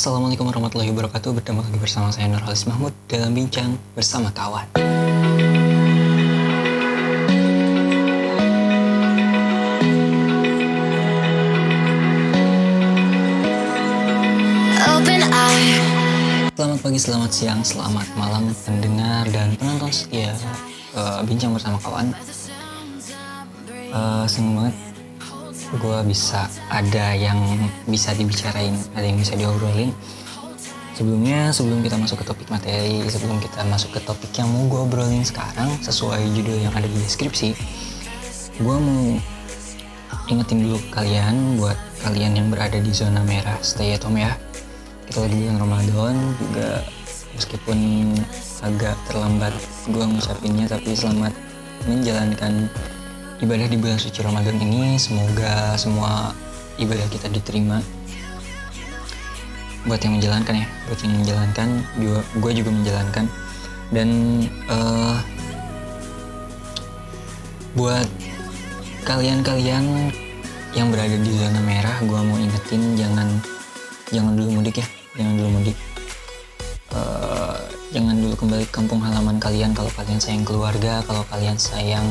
Assalamualaikum warahmatullahi wabarakatuh. Bertemu lagi bersama saya Nurhalis Mahmud Dalam Bincang Bersama Kawan. Selamat pagi, selamat siang, selamat malam Pendengar dan penonton setia eh, Bincang Bersama Kawan. Eh, Seneng banget gue bisa ada yang bisa dibicarain ada yang bisa diobrolin. Sebelumnya sebelum kita masuk ke topik materi sebelum kita masuk ke topik yang mau gue obrolin sekarang sesuai judul yang ada di deskripsi gue mau ingetin dulu kalian buat kalian yang berada di zona merah stay at home ya. Kita lagi bulan Ramadan juga meskipun agak terlambat gue ngucapinnya tapi selamat menjalankan ibadah di bulan suci Ramadan ini semoga semua ibadah kita diterima. Buat yang menjalankan ya buat yang menjalankan juga gue juga menjalankan. Dan eh, buat kalian-kalian yang berada di zona merah gue mau ingetin jangan jangan dulu mudik ya jangan dulu mudik. Eh, jangan dulu kembali ke kampung halaman kalian kalau kalian sayang keluarga kalau kalian sayang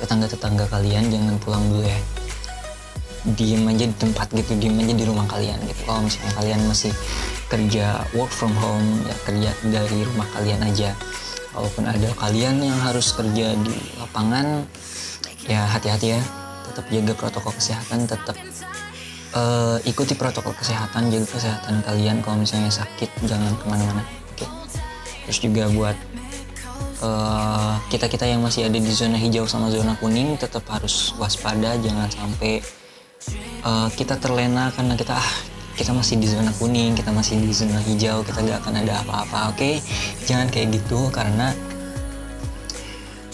tetangga-tetangga kalian jangan pulang dulu ya. Diem aja di tempat gitu diem aja di rumah kalian gitu. Kalau misalnya kalian masih kerja work from home ya kerja dari rumah kalian aja. Walaupun ada kalian yang harus kerja di lapangan ya hati-hati ya. Tetap jaga protokol kesehatan tetap eh, ikuti protokol kesehatan jaga kesehatan kalian. Kalau misalnya sakit jangan ke mana-mana oke? Terus juga buat kita kita yang masih ada di zona hijau sama zona kuning tetap harus waspada jangan sampai eh, kita terlena karena kita ah kita masih di zona kuning kita masih di zona hijau kita gak akan ada apa-apa. Oke jangan kayak gitu karena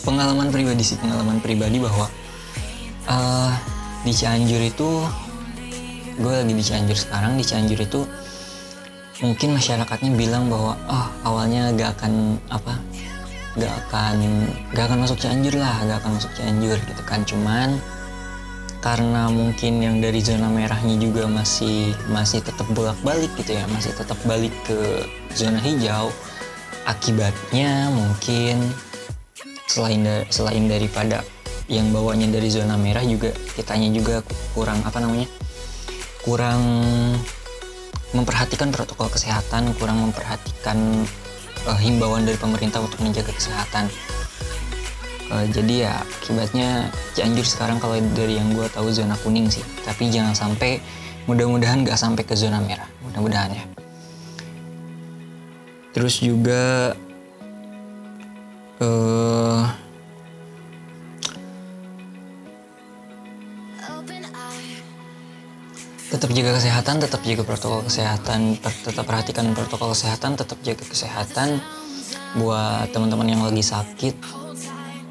pengalaman pribadi sih pengalaman pribadi bahwa eh, di Cianjur itu gue lagi di Cianjur sekarang di Cianjur itu mungkin masyarakatnya bilang bahwa oh awalnya gak akan apa gak akan gak akan masuk Cianjur lah gak akan masuk Cianjur gitu kan. Cuman karena mungkin yang dari zona merahnya juga masih masih tetap bolak balik gitu ya masih tetap balik ke zona hijau akibatnya mungkin selain da- selain daripada yang bawanya dari zona merah juga kitanya juga kurang apa namanya kurang memperhatikan protokol kesehatan kurang memperhatikan eh, himbauan dari pemerintah untuk menjaga kesehatan. Eh, jadi ya akibatnya Cianjur sekarang kalau dari yang gue tahu zona kuning sih. Tapi jangan sampai mudah-mudahan nggak sampai ke zona merah. Mudah-mudahan ya. Terus juga eh tetap jaga kesehatan, tetap jaga protokol kesehatan, tetap perhatikan protokol kesehatan, tetap jaga kesehatan buat teman-teman yang lagi sakit.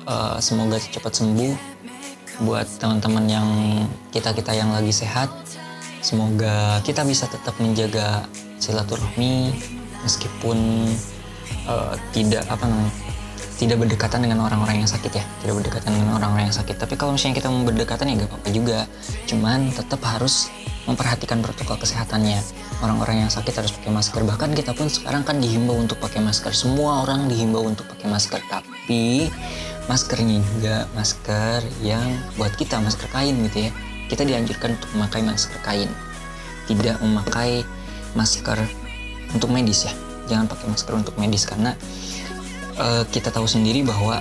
eh, semoga cepat sembuh. Buat teman-teman yang kita-kita yang lagi sehat, semoga kita bisa tetap menjaga silaturahmi meskipun eh, tidak apa namanya tidak berdekatan dengan orang-orang yang sakit ya tidak berdekatan dengan orang-orang yang sakit tapi kalau misalnya kita mau berdekatan ya gak apa-apa juga cuman tetap harus memperhatikan protokol kesehatannya. Orang-orang yang sakit harus pakai masker. Bahkan kita pun sekarang kan dihimbau untuk pakai masker. Semua orang dihimbau untuk pakai masker. Tapi maskernya juga masker yang buat kita masker kain gitu ya. Kita dianjurkan untuk memakai masker kain. Tidak memakai masker untuk medis ya. Jangan pakai masker untuk medis karena eh, kita tahu sendiri bahwa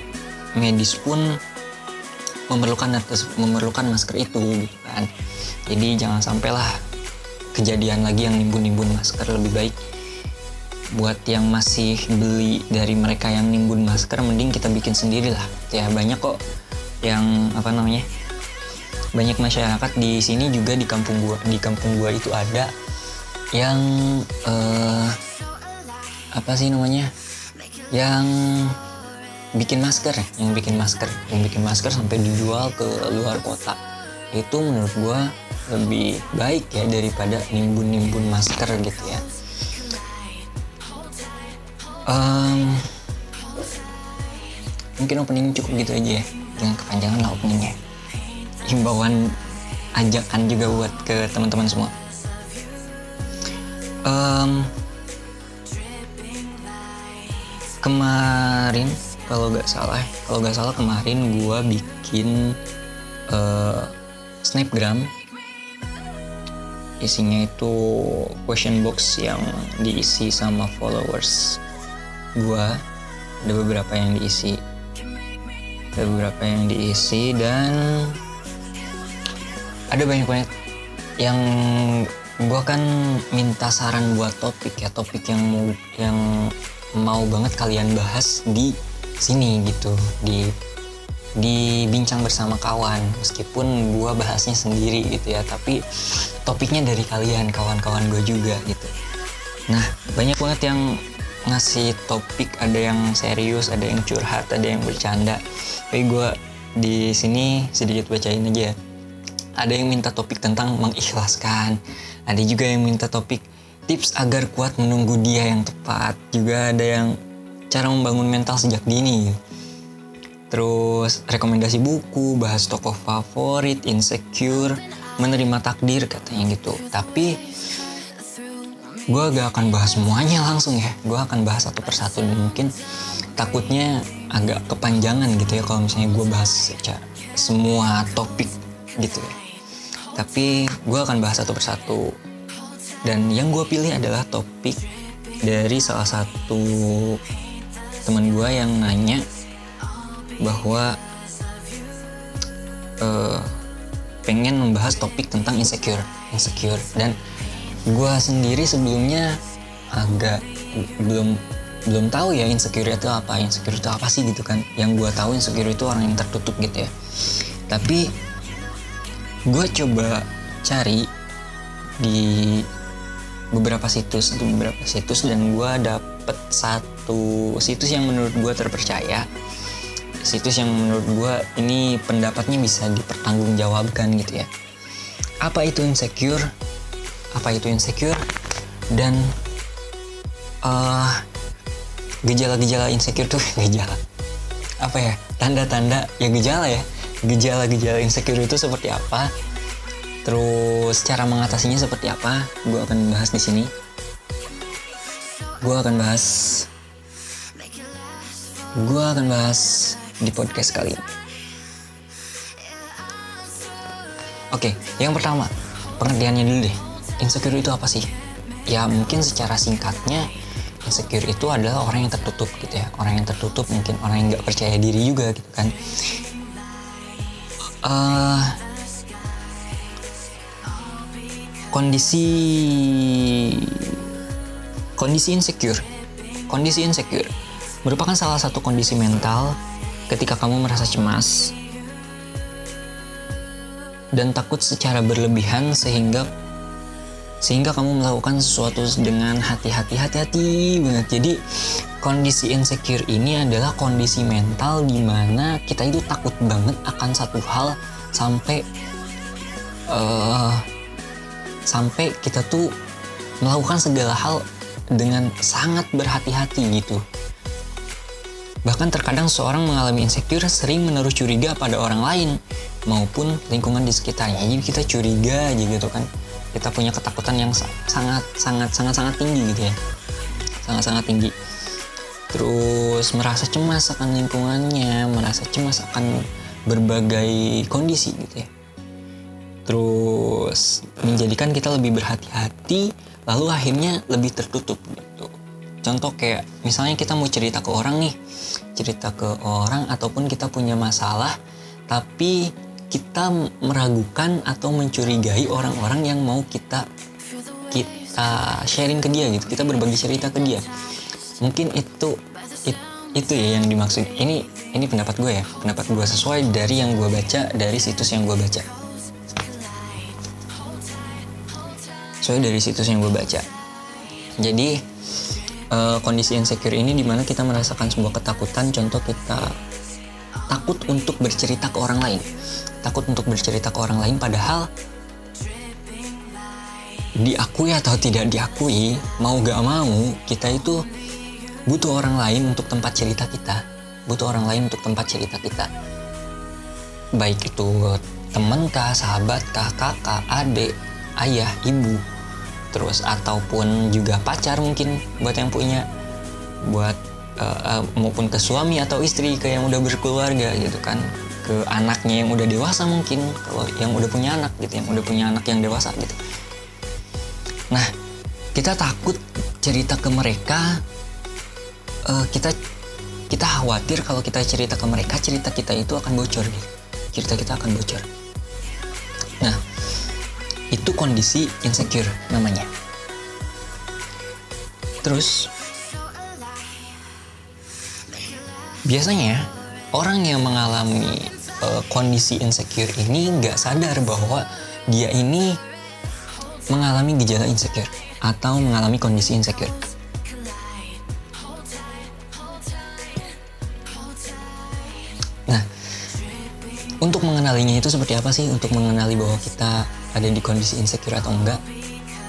medis pun memerlukan memerlukan masker itu gitu kan. Jadi jangan sampailah kejadian lagi yang nimbun-nimbun masker. Lebih baik buat yang masih beli dari mereka yang nimbun masker mending kita bikin sendiri lah ya banyak kok yang apa namanya banyak masyarakat di sini juga di kampung gua di kampung gua itu ada yang eh, apa sih namanya yang bikin masker ya, yang bikin masker yang bikin masker sampai dijual ke luar kota. Itu menurut gua lebih baik ya daripada nimbun-nimbun masker gitu ya. Em, mungkin opening cukup gitu aja ya jangan kepanjangan lah openingnya himbauan ajakan juga buat ke teman-teman semua. Em, kemarin kalau nggak salah kalau nggak salah kemarin gua bikin eh, snapgram. Isinya itu question box yang diisi sama followers gua. Ada beberapa yang diisi. Ada beberapa yang diisi dan ada banyak banget yang gua kan minta saran buat topik ya topik yang mau yang mau banget kalian bahas di sini gitu di di bincang bersama kawan meskipun gua bahasnya sendiri gitu ya tapi topiknya dari kalian kawan-kawan gue juga gitu. Nah banyak banget yang ngasih topik ada yang serius ada yang curhat ada yang bercanda. Tapi gue di sini sedikit bacain aja. Ada yang minta topik tentang mengikhlaskan ada juga yang minta topik tips agar kuat menunggu dia yang tepat juga ada yang cara membangun mental sejak dini. Terus rekomendasi buku bahas tokoh favorit insecure menerima takdir katanya gitu. Tapi gue gak akan bahas semuanya langsung ya. Gue akan bahas satu persatu dan mungkin takutnya agak kepanjangan gitu ya kalau misalnya gue bahas semua topik gitu ya. Tapi gue akan bahas satu persatu. Dan yang gue pilih adalah topik dari salah satu teman gue yang nanya bahwa eh, pengen membahas topik tentang insecure insecure. Dan gue sendiri sebelumnya agak belum belum tahu ya insecure itu apa insecure itu apa sih gitu kan. Yang gue tahu insecure itu orang yang tertutup gitu ya. Tapi gue coba cari di beberapa situs di beberapa situs dan gue dapet satu situs yang menurut gue terpercaya. Situs yang menurut gue ini pendapatnya bisa dipertanggungjawabkan gitu ya. Apa itu insecure? Apa itu insecure? Dan eh, gejala-gejala insecure tuh gejala. Apa ya? Tanda-tanda ya gejala ya. Gejala-gejala insecure itu seperti apa? Terus cara mengatasinya seperti apa? Gue akan bahas di sini. Gue akan bahas gue akan bahas di podcast kali ini. Oke yang pertama pengertiannya dulu deh. Insecure itu apa sih? Ya mungkin secara singkatnya insecure itu adalah orang yang tertutup gitu ya. Orang yang tertutup mungkin orang yang nggak percaya diri juga gitu kan. Eh, kondisi kondisi insecure. Kondisi insecure merupakan salah satu kondisi mental ketika kamu merasa cemas dan takut secara berlebihan sehingga sehingga kamu melakukan sesuatu dengan hati-hati hati-hati banget. Jadi kondisi insecure ini adalah kondisi mental di mana kita itu takut banget akan satu hal sampai eh sampai kita tuh melakukan segala hal dengan sangat berhati-hati gitu Bahkan terkadang seorang mengalami insecure sering menaruh curiga pada orang lain maupun lingkungan di sekitarnya. Jadi kita curiga aja gitu kan. Kita punya ketakutan yang sa- sangat sangat sangat sangat tinggi gitu ya. Sangat sangat tinggi. Terus merasa cemas akan lingkungannya, merasa cemas akan berbagai kondisi gitu ya. Terus menjadikan kita lebih berhati-hati, lalu akhirnya lebih tertutup gitu. Contoh kayak misalnya kita mau cerita ke orang nih, cerita ke orang ataupun kita punya masalah, tapi kita meragukan atau mencurigai orang-orang yang mau kita kita sharing ke dia gitu, kita berbagi cerita ke dia. Mungkin itu it- itu ya yang dimaksud. Ini ini pendapat gue ya, pendapat gue sesuai dari yang gue baca dari situs yang gue baca. Sesuai dari situs yang gue baca. Jadi eh, kondisi insecure ini di mana kita merasakan sebuah ketakutan. Contoh kita takut untuk bercerita ke orang lain. Takut untuk bercerita ke orang lain padahal diakui atau tidak diakui mau gak mau kita itu butuh orang lain untuk tempat cerita kita. Butuh orang lain untuk tempat cerita kita. Baik itu teman kah sahabat kah kakak adik ayah ibu terus ataupun juga pacar mungkin buat yang punya buat uh, uh, maupun ke suami atau istri ke yang udah berkeluarga gitu kan. Ke anaknya yang udah dewasa mungkin kalau yang udah punya anak gitu yang udah punya anak yang dewasa gitu. Nah kita takut cerita ke mereka uh, kita kita khawatir kalau kita cerita ke mereka cerita kita itu akan bocor gitu. Cerita kita akan bocor itu kondisi insecure namanya. Terus biasanya orang yang mengalami uh, kondisi insecure ini nggak sadar bahwa dia ini mengalami gejala insecure atau mengalami kondisi insecure mengenalinya itu seperti apa sih? Untuk mengenali bahwa kita ada di kondisi insecure atau enggak?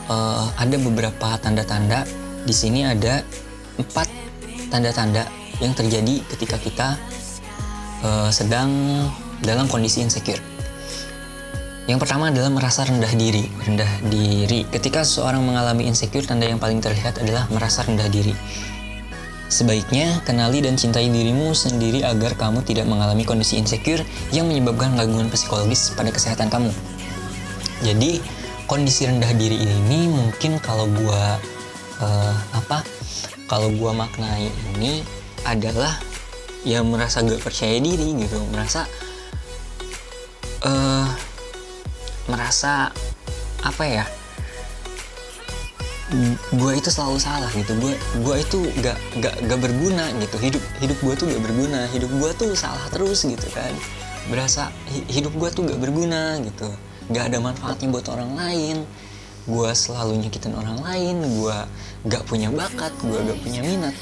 Uh, ada beberapa tanda-tanda. Di sini ada empat tanda-tanda yang terjadi ketika kita uh, sedang dalam kondisi insecure. Yang pertama adalah merasa rendah diri. Rendah diri. Ketika seseorang mengalami insecure, tanda yang paling terlihat adalah merasa rendah diri. Sebaiknya kenali dan cintai dirimu sendiri agar kamu tidak mengalami kondisi insecure yang menyebabkan gangguan psikologis pada kesehatan kamu. Jadi kondisi rendah diri ini mungkin kalau gua uh, apa? Kalau gua maknai ini adalah ya merasa gak percaya diri gitu, merasa uh, merasa apa ya? Gue itu selalu salah gitu. Gue gue itu gak gak gak berguna gitu. Hidup hidup gue tuh gak berguna. Hidup gue tuh salah terus gitu kan. Berasa hidup gue tuh gak berguna gitu. Gak ada manfaatnya buat orang lain. Gue selalu nyakitin orang lain. Gue gak punya bakat. Gue gak punya minat.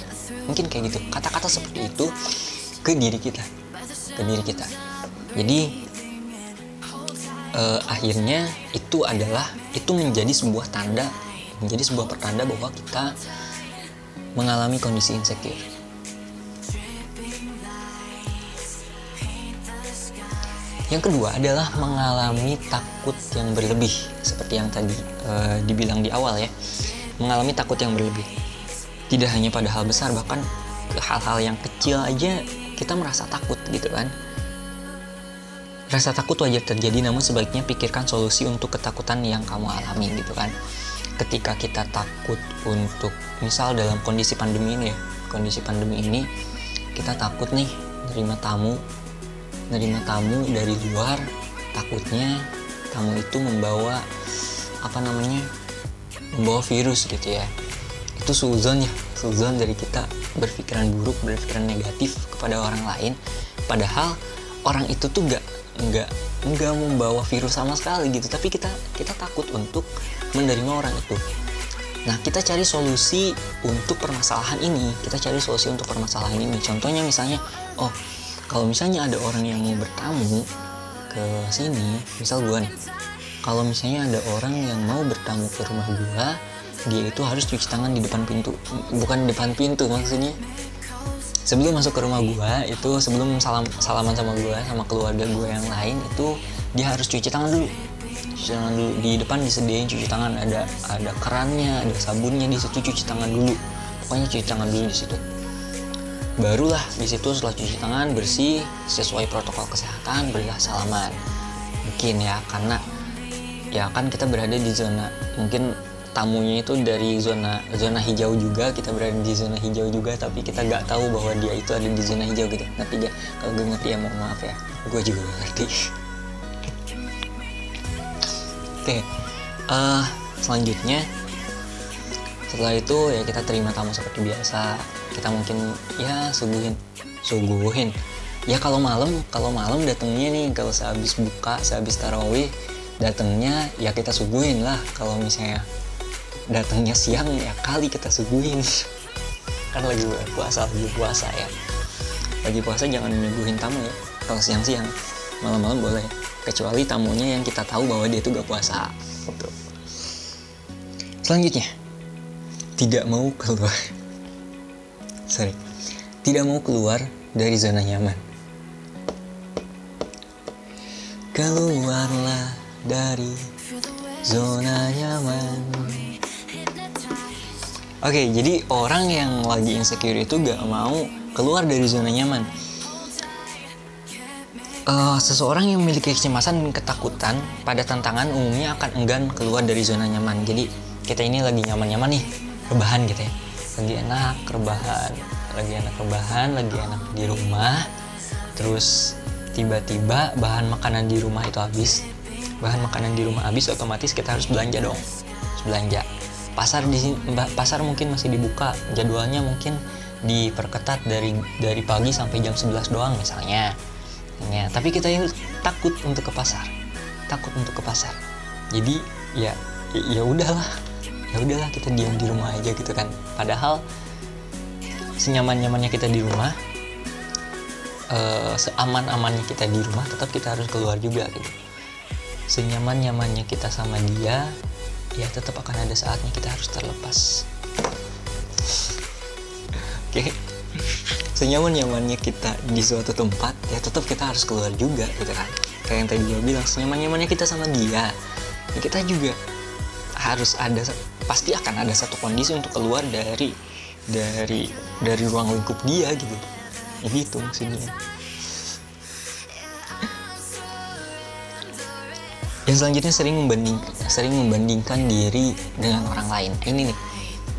Mungkin kayak gitu. Kata-kata seperti itu ke diri kita. Ke diri kita. Jadi uh, akhirnya itu adalah itu menjadi sebuah tanda menjadi sebuah pertanda bahwa kita mengalami kondisi insecure. Yang kedua adalah mengalami takut yang berlebih, seperti yang tadi e, dibilang di awal ya, mengalami takut yang berlebih. Tidak hanya pada hal besar, bahkan ke hal-hal yang kecil aja kita merasa takut gitu kan. Rasa takut wajar terjadi, namun sebaiknya pikirkan solusi untuk ketakutan yang kamu alami gitu kan ketika kita takut untuk misal dalam kondisi pandemi ini ya kondisi pandemi ini kita takut nih nerima tamu nerima tamu dari luar takutnya tamu itu membawa apa namanya membawa virus gitu ya. Itu suzon ya suzon dari kita berpikiran buruk berpikiran negatif kepada orang lain padahal orang itu tuh gak nggak nggak membawa virus sama sekali gitu. Tapi kita kita takut untuk menerima orang itu. Nah kita cari solusi untuk permasalahan ini. Kita cari solusi untuk permasalahan ini. Contohnya misalnya oh kalau misalnya ada orang yang mau bertamu ke sini misal gue nih. Kalau misalnya ada orang yang mau bertamu ke rumah gue dia itu harus cuci tangan di depan pintu. Bukan di depan pintu maksudnya. Sebelum masuk ke rumah gue itu sebelum salam salaman sama gue sama keluarga gue yang lain itu dia harus cuci tangan dulu cuci tangan dulu di depan disediain cuci tangan. Ada ada kerannya ada sabunnya di situ cuci tangan dulu. Pokoknya cuci tangan dulu di situ. Barulah di situ setelah cuci tangan bersih sesuai protokol kesehatan berilah salaman. Mungkin ya karena ya kan kita berada di zona mungkin tamunya itu dari zona zona hijau juga kita berada di zona hijau juga tapi kita nggak tahu bahwa dia itu ada di zona hijau gitu. Ngerti gak kalau gue ngerti ya mohon maaf ya. Gue juga ngerti oke uh, selanjutnya setelah itu ya kita terima tamu seperti biasa. Kita mungkin ya suguhin suguhin. Ya kalau malam kalau malam datangnya nih kalau sehabis buka sehabis tarawih datangnya ya kita suguhin lah. Kalau misalnya datangnya siang ya kali kita suguhin. Kan lagi puasa lagi puasa ya. Lagi puasa jangan menyuguhin tamu ya. Kalau siang-siang malam-malam boleh kecuali tamunya yang kita tahu bahwa dia itu gak puasa. Selanjutnya tidak mau keluar. Sorry. Tidak mau keluar dari zona nyaman. Keluarlah dari zona nyaman. Oke jadi orang yang lagi insecure itu gak mau keluar dari zona nyaman Eh, seseorang yang memiliki kecemasan dan ketakutan pada tantangan umumnya akan enggan keluar dari zona nyaman. Jadi kita ini lagi nyaman-nyaman nih rebahan gitu ya. Lagi enak rebahan. Lagi enak rebahan lagi enak di rumah. Terus tiba-tiba bahan makanan di rumah itu habis. Bahan makanan di rumah habis otomatis kita harus belanja dong. Harus belanja. Pasar di pasar mungkin masih dibuka. Jadwalnya mungkin diperketat dari dari pagi sampai jam 11 doang misalnya ya tapi kita yang takut untuk ke pasar. Takut untuk ke pasar. Jadi ya ya udahlah. Ya udahlah kita diam di rumah aja gitu kan. Padahal senyaman nyamannya kita di rumah eh, seaman amannya kita di rumah tetap kita harus keluar juga gitu. Senyaman nyamannya kita sama dia ya tetap akan ada saatnya kita harus terlepas. Oke. senyaman nyamannya kita di suatu tempat ya tetap kita harus keluar juga gitu kan? Kayak yang tadi gue bilang senyaman nyamannya kita sama dia. Ya kita juga harus ada pasti akan ada satu kondisi untuk keluar dari dari dari ruang lingkup dia gitu. Ya gitu maksudnya. Yang selanjutnya sering membanding sering membandingkan diri dengan orang lain. Ini nih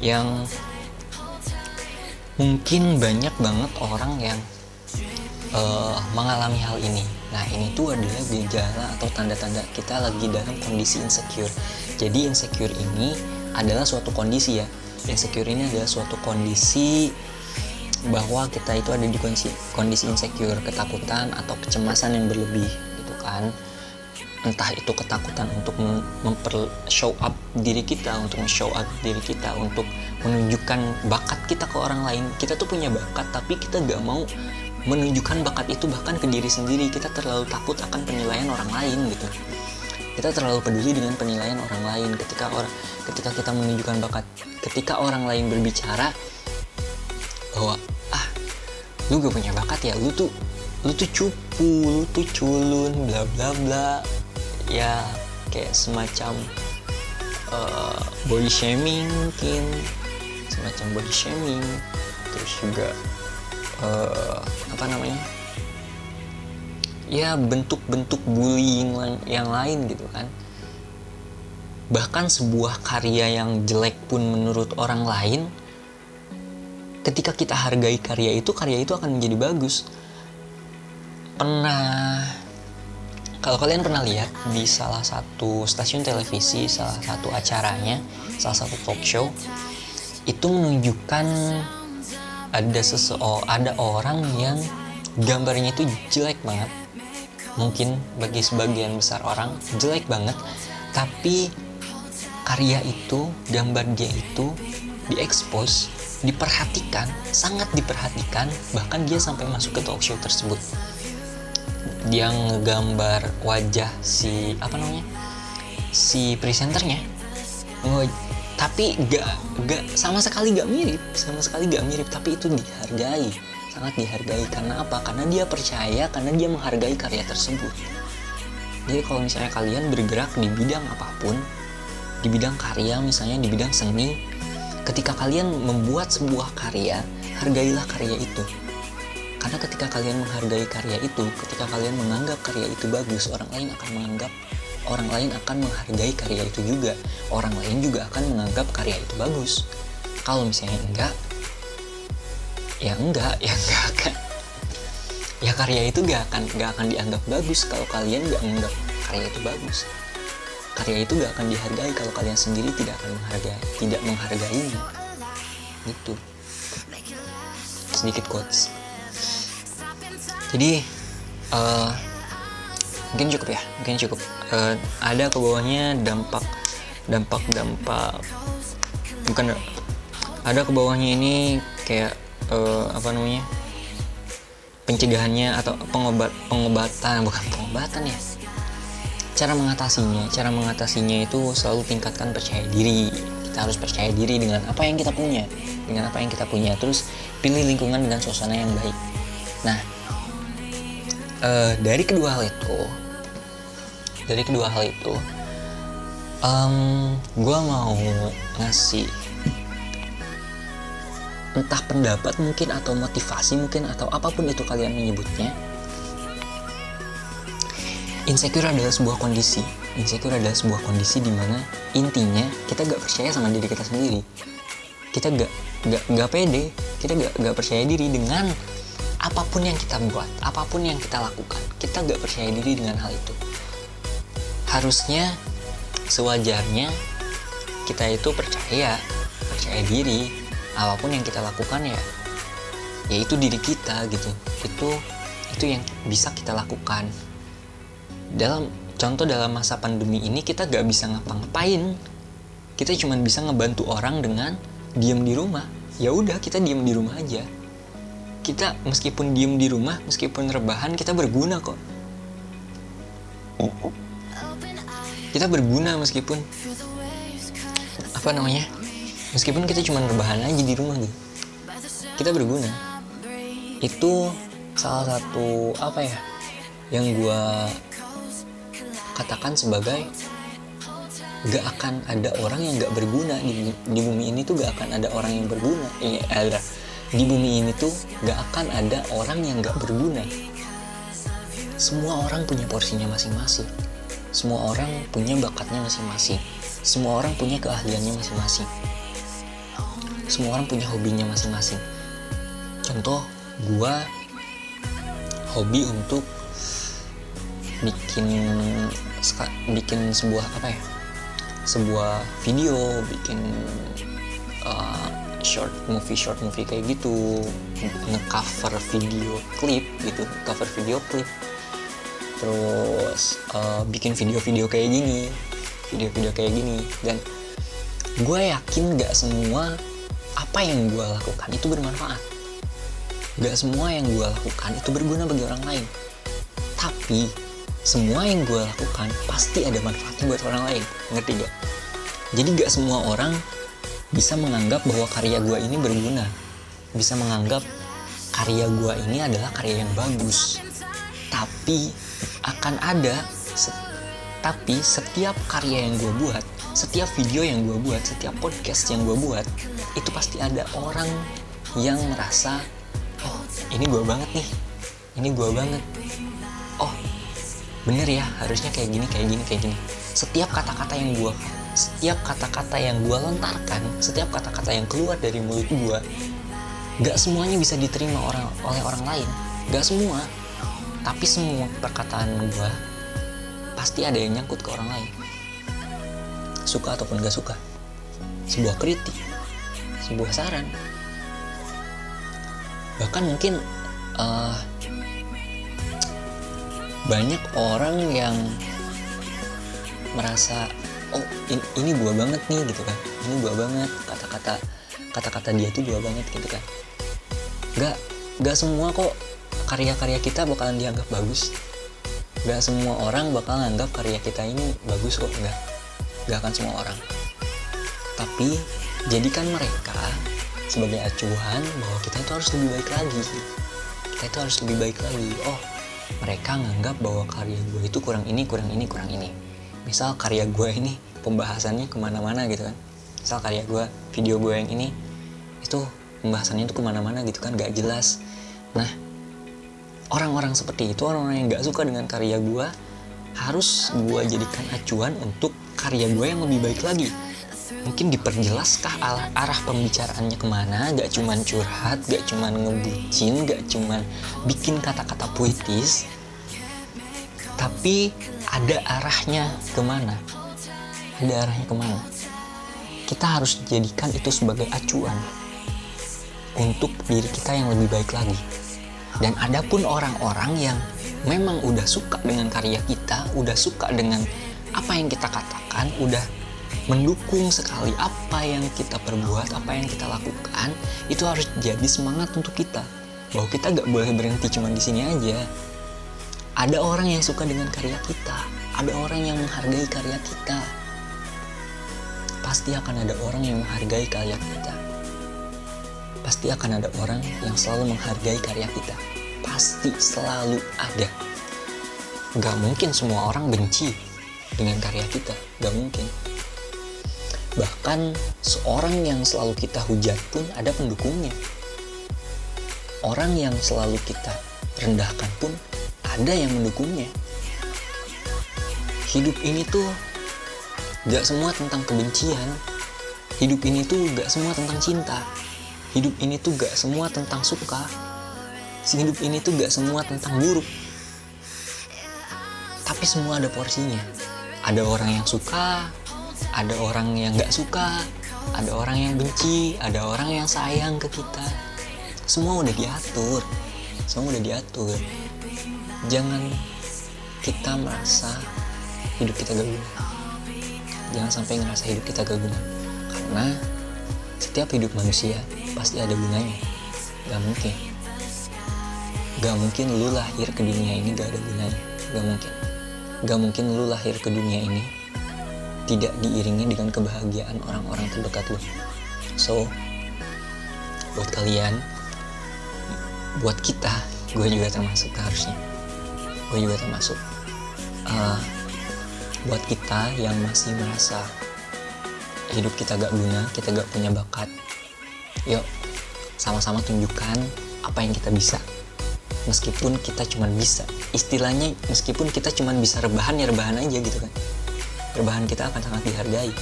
yang mungkin banyak banget orang yang eh, mengalami hal ini. Nah, ini tuh adalah gejala atau tanda-tanda kita lagi dalam kondisi insecure. Jadi insecure ini adalah suatu kondisi ya. Insecure ini adalah suatu kondisi bahwa kita itu ada di kondisi, kondisi insecure, ketakutan atau kecemasan yang berlebih gitu kan. Entah itu ketakutan untuk mem- memper show up diri kita, untuk show up diri kita, untuk menunjukkan bakat kita ke orang lain. Kita tuh punya bakat, tapi kita gak mau menunjukkan bakat itu bahkan ke diri sendiri. Kita terlalu takut akan penilaian orang lain gitu. Kita terlalu peduli dengan penilaian orang lain ketika orang ketika kita menunjukkan bakat, ketika orang lain berbicara bahwa ah lu gak punya bakat ya, lu tuh lu tuh cupu, lu tuh culun, bla bla bla. Ya kayak semacam uh, body shaming mungkin semacam body shaming. Terus juga uh, apa namanya? Ya bentuk-bentuk bullying yang lain gitu kan. Bahkan sebuah karya yang jelek pun menurut orang lain ketika kita hargai karya itu karya itu akan menjadi bagus. Pernah kalau kalian pernah lihat di salah satu stasiun televisi, salah satu acaranya, salah satu talk show, itu menunjukkan ada seseorang, ada orang yang gambarnya itu jelek banget. Mungkin bagi sebagian besar orang jelek banget, tapi karya itu, gambar dia itu diekspos, diperhatikan, sangat diperhatikan, bahkan dia sampai masuk ke talk show tersebut dia ngegambar wajah si apa namanya si presenternya. Oh, tapi gak gak sama sekali gak mirip sama sekali gak mirip. Tapi itu dihargai sangat dihargai. Karena apa? Karena dia percaya karena dia menghargai karya tersebut. Jadi kalau misalnya kalian bergerak di bidang apa pun di bidang karya misalnya di bidang seni ketika kalian membuat sebuah karya hargailah karya itu karena ketika kalian menghargai karya itu, ketika kalian menganggap karya itu bagus, orang lain akan menganggap orang lain akan menghargai karya itu juga. Orang lain juga akan menganggap karya itu bagus. Kalau misalnya enggak, ya enggak, ya enggak akan. Ya karya itu gak akan gak akan dianggap bagus kalau kalian gak menganggap karya itu bagus. Karya itu gak akan dihargai kalau kalian sendiri tidak akan menghargai, tidak menghargainya. Gitu. Sedikit quotes jadi uh, mungkin cukup ya mungkin cukup. Uh, ada ke bawahnya dampak dampak dampak. Bukan ada ke bawahnya ini kayak uh, apa namanya? Pencegahannya atau pengobat pengobatan bukan pengobatan ya. Cara mengatasinya cara mengatasinya itu selalu tingkatkan percaya diri. Kita harus percaya diri dengan apa yang kita punya dengan apa yang kita punya. Terus pilih lingkungan dengan suasana yang baik. Nah uh, dari kedua hal itu dari kedua hal itu um, gue mau ngasih entah pendapat mungkin atau motivasi mungkin atau apa pun itu kalian menyebutnya. Insecure adalah sebuah kondisi. Insecure adalah sebuah kondisi di mana intinya kita gak percaya sama diri kita sendiri. Kita gak gak gak pede. Kita gak gak percaya diri dengan apa pun yang kita buat apa pun yang kita lakukan kita gak percaya diri dengan hal itu. Harusnya sewajarnya kita itu percaya percaya diri apa pun yang kita lakukan ya yaitu diri kita gitu. Itu itu yang bisa kita lakukan. Dalam contoh dalam masa pandemi ini kita gak bisa ngapa-ngapain. Kita cuma bisa ngebantu orang dengan diem di rumah. Ya udah kita diem di rumah aja kita meskipun diem di rumah meskipun rebahan kita berguna kok. Kita berguna meskipun apa namanya meskipun kita cuma rebahan aja di rumah gitu. Kita berguna. Itu salah satu apa ya yang gua katakan sebagai gak akan ada orang yang gak berguna di, di bumi ini tuh gak akan ada orang yang berguna. Iya ada di bumi ini tuh gak akan ada orang yang gak berguna. Semua orang punya porsinya masing-masing. Semua orang punya bakatnya masing-masing. Semua orang punya keahliannya masing-masing. Semua orang punya hobinya masing-masing. Contoh gua hobi untuk bikin bikin sebuah apa ya? Sebuah video bikin uh, short movie short movie kayak gitu. Ngecover video klip gitu cover video klip. Terus uh, bikin video-video kayak gini video-video kayak gini. Dan gue yakin gak semua apa yang gue lakukan itu bermanfaat. Gak semua yang gue lakukan itu berguna bagi orang lain. Tapi semua yang gue lakukan pasti ada manfaatnya buat orang lain. Ngerti gak? jadi gak semua orang bisa menganggap bahwa karya gue ini berguna. Bisa menganggap karya gue ini adalah karya yang bagus. Tapi akan ada se tapi setiap karya yang gue buat setiap video yang gue buat setiap podcast yang gue buat itu pasti ada orang yang merasa oh ini gue banget nih. Ini gue banget. Oh bener ya harusnya kayak gini kayak gini kayak gini. Setiap kata-kata yang gue setiap kata-kata yang gue lontarkan setiap kata-kata yang keluar dari mulut gue gak semuanya bisa diterima orang oleh orang lain. Gak semua tapi semua perkataan gue pasti ada yang nyangkut ke orang lain. Suka ataupun gak suka. Sebuah kritik sebuah saran. Bahkan mungkin uh, banyak orang yang merasa oh ini, ini gua banget nih gitu kan. Ini gua banget kata-kata kata-kata dia tuh gua banget gitu kan. Nggak nggak semua kok karya-karya kita bakalan dianggap bagus. Nggak semua orang bakal nganggap karya kita ini bagus kok nggak. Nggak akan semua orang. Tapi jadikan mereka sebagai acuan bahwa kita itu harus lebih baik lagi. Kita itu harus lebih baik lagi. Oh mereka nganggap bahwa karya gue itu kurang ini kurang ini kurang ini misal karya gue ini pembahasannya ke mana-mana gitu kan. Misal karya gue video gue yang ini itu pembahasannya itu ke mana-mana gitu kan gak jelas. Nah orang-orang seperti itu orang-orang yang gak suka dengan karya gue harus gue jadikan acuan untuk karya gue yang lebih baik lagi. Mungkin diperjelaskah arah, arah pembicaraannya ke mana? Gak cuman curhat gak cuman ngebucin gak cuman bikin kata-kata puitis. Tapi ada arahnya ke mana ada arahnya ke mana kita harus jadikan itu sebagai acuan untuk diri kita yang lebih baik lagi dan ada pun orang-orang yang memang udah suka dengan karya kita udah suka dengan apa yang kita katakan udah mendukung sekali apa yang kita perbuat, apa yang kita lakukan, itu harus jadi semangat untuk kita. Bahwa kita gak boleh berhenti cuma di sini aja. Ada orang yang suka dengan karya kita, ada orang yang menghargai karya kita. Pasti akan ada orang yang menghargai karya kita. Pasti akan ada orang yang selalu menghargai karya kita. Pasti selalu ada. Gak mungkin semua orang benci dengan karya kita, gak mungkin Bahkan seorang yang selalu kita hujat pun ada pendukungnya. Orang yang selalu kita rendahkan pun ada yang mendukungnya. Hidup ini tuh gak semua tentang kebencian. Hidup ini tuh gak semua tentang cinta. Hidup ini tuh gak semua tentang suka. Hidup ini tuh gak semua tentang buruk. Tapi semua ada porsinya. Ada orang yang suka, ada orang yang gak suka, ada orang yang benci, ada orang yang sayang ke kita. Semua udah diatur. Semua udah diatur. Jangan kita merasa hidup kita guna. Jangan sampai ngerasa hidup kita gak guna. Karena setiap hidup manusia pasti ada gunanya. Gak mungkin. Gak mungkin lu lahir ke dunia ini gak ada gunanya. Gak mungkin. Gak mungkin lu lahir ke dunia ini tidak diiringi dengan kebahagiaan orang-orang terdekat lu. So, buat kalian, buat kita, gue juga termasuk harusnya. Gue juga termasuk. Uh, buat kita yang masih merasa hidup kita gak guna, kita gak punya bakat, yuk sama-sama tunjukkan apa yang kita bisa. Meskipun kita cuma bisa, istilahnya meskipun kita cuma bisa rebahan ya rebahan aja gitu kan. Rebahan kita akan sangat dihargai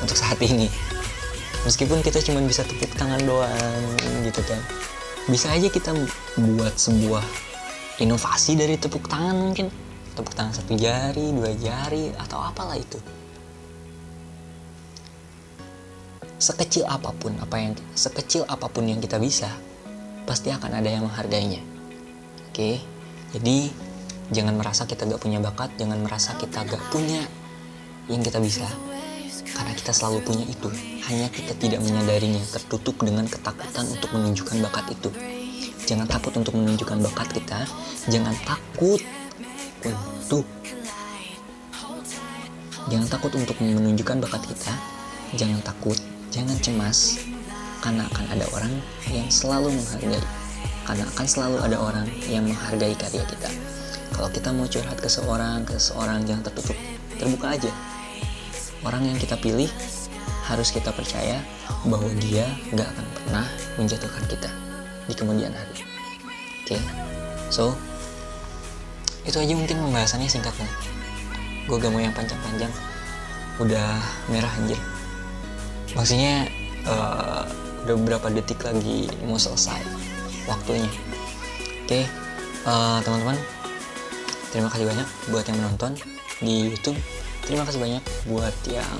untuk saat ini. Meskipun kita cuma bisa tepuk tangan doang gitu kan. Bisa aja kita buat sebuah inovasi dari tepuk tangan mungkin tepuk tangan satu jari, dua jari, atau apalah itu. Sekecil apa pun apa yang sekecil apa pun yang kita bisa, pasti akan ada yang menghargainya. Oke, jadi jangan merasa kita gak punya bakat, jangan merasa kita gak punya yang kita bisa, karena kita selalu punya itu. Hanya kita tidak menyadarinya, tertutup dengan ketakutan untuk menunjukkan bakat itu. Jangan takut untuk menunjukkan bakat kita, jangan takut untuk jangan takut untuk menunjukkan bakat kita. Jangan takut jangan cemas. Karena akan ada orang yang selalu menghargai. Karena akan selalu ada orang yang menghargai karya kita. Kalau kita mau curhat ke seorang ke seorang jangan tertutup terbuka aja. Orang yang kita pilih harus kita percaya bahwa dia gak akan pernah menjatuhkan kita di kemudian hari oke. Okay? so itu aja mungkin pembahasannya singkatnya. Gue gak mau yang panjang-panjang. Udah merah anjir. Maksudnya uh, udah beberapa detik lagi mau selesai waktunya. Oke. Okay. uh, teman-teman terima kasih banyak buat yang menonton di YouTube. Terima kasih banyak buat yang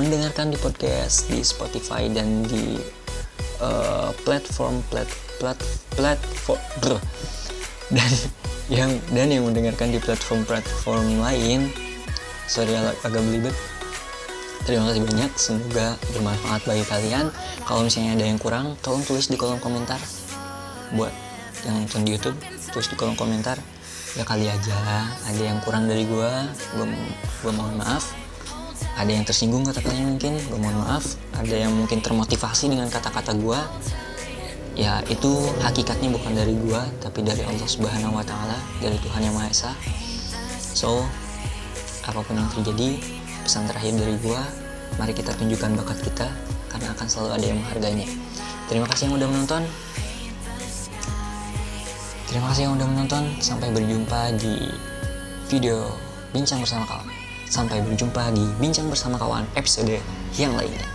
mendengarkan di podcast di Spotify dan di uh, platform plat plat platform dan yang dan yang mendengarkan di platform-platform lain sorry agak belibet. Terima kasih banyak semoga bermanfaat bagi kalian. Kalau misalnya ada yang kurang tolong tulis di kolom komentar. Buat yang nonton di YouTube tulis di kolom komentar. Ya kali aja ada yang kurang dari gua, gua mohon maaf ada yang tersinggung kata-katanya mungkin gua mohon maaf. Ada yang mungkin termotivasi dengan kata-kata gua. Ya itu hakikatnya bukan dari gua tapi dari Allah Subhanahu wa taala dari Tuhan yang Maha Esa. So apa pun yang terjadi pesan terakhir dari gua mari kita tunjukkan bakat kita karena akan selalu ada yang menghargainya. Terima kasih yang udah menonton. Terima kasih yang udah menonton. Sampai berjumpa di video bincang bersama kawan sampai berjumpa di bincang bersama kawan episode yang lainnya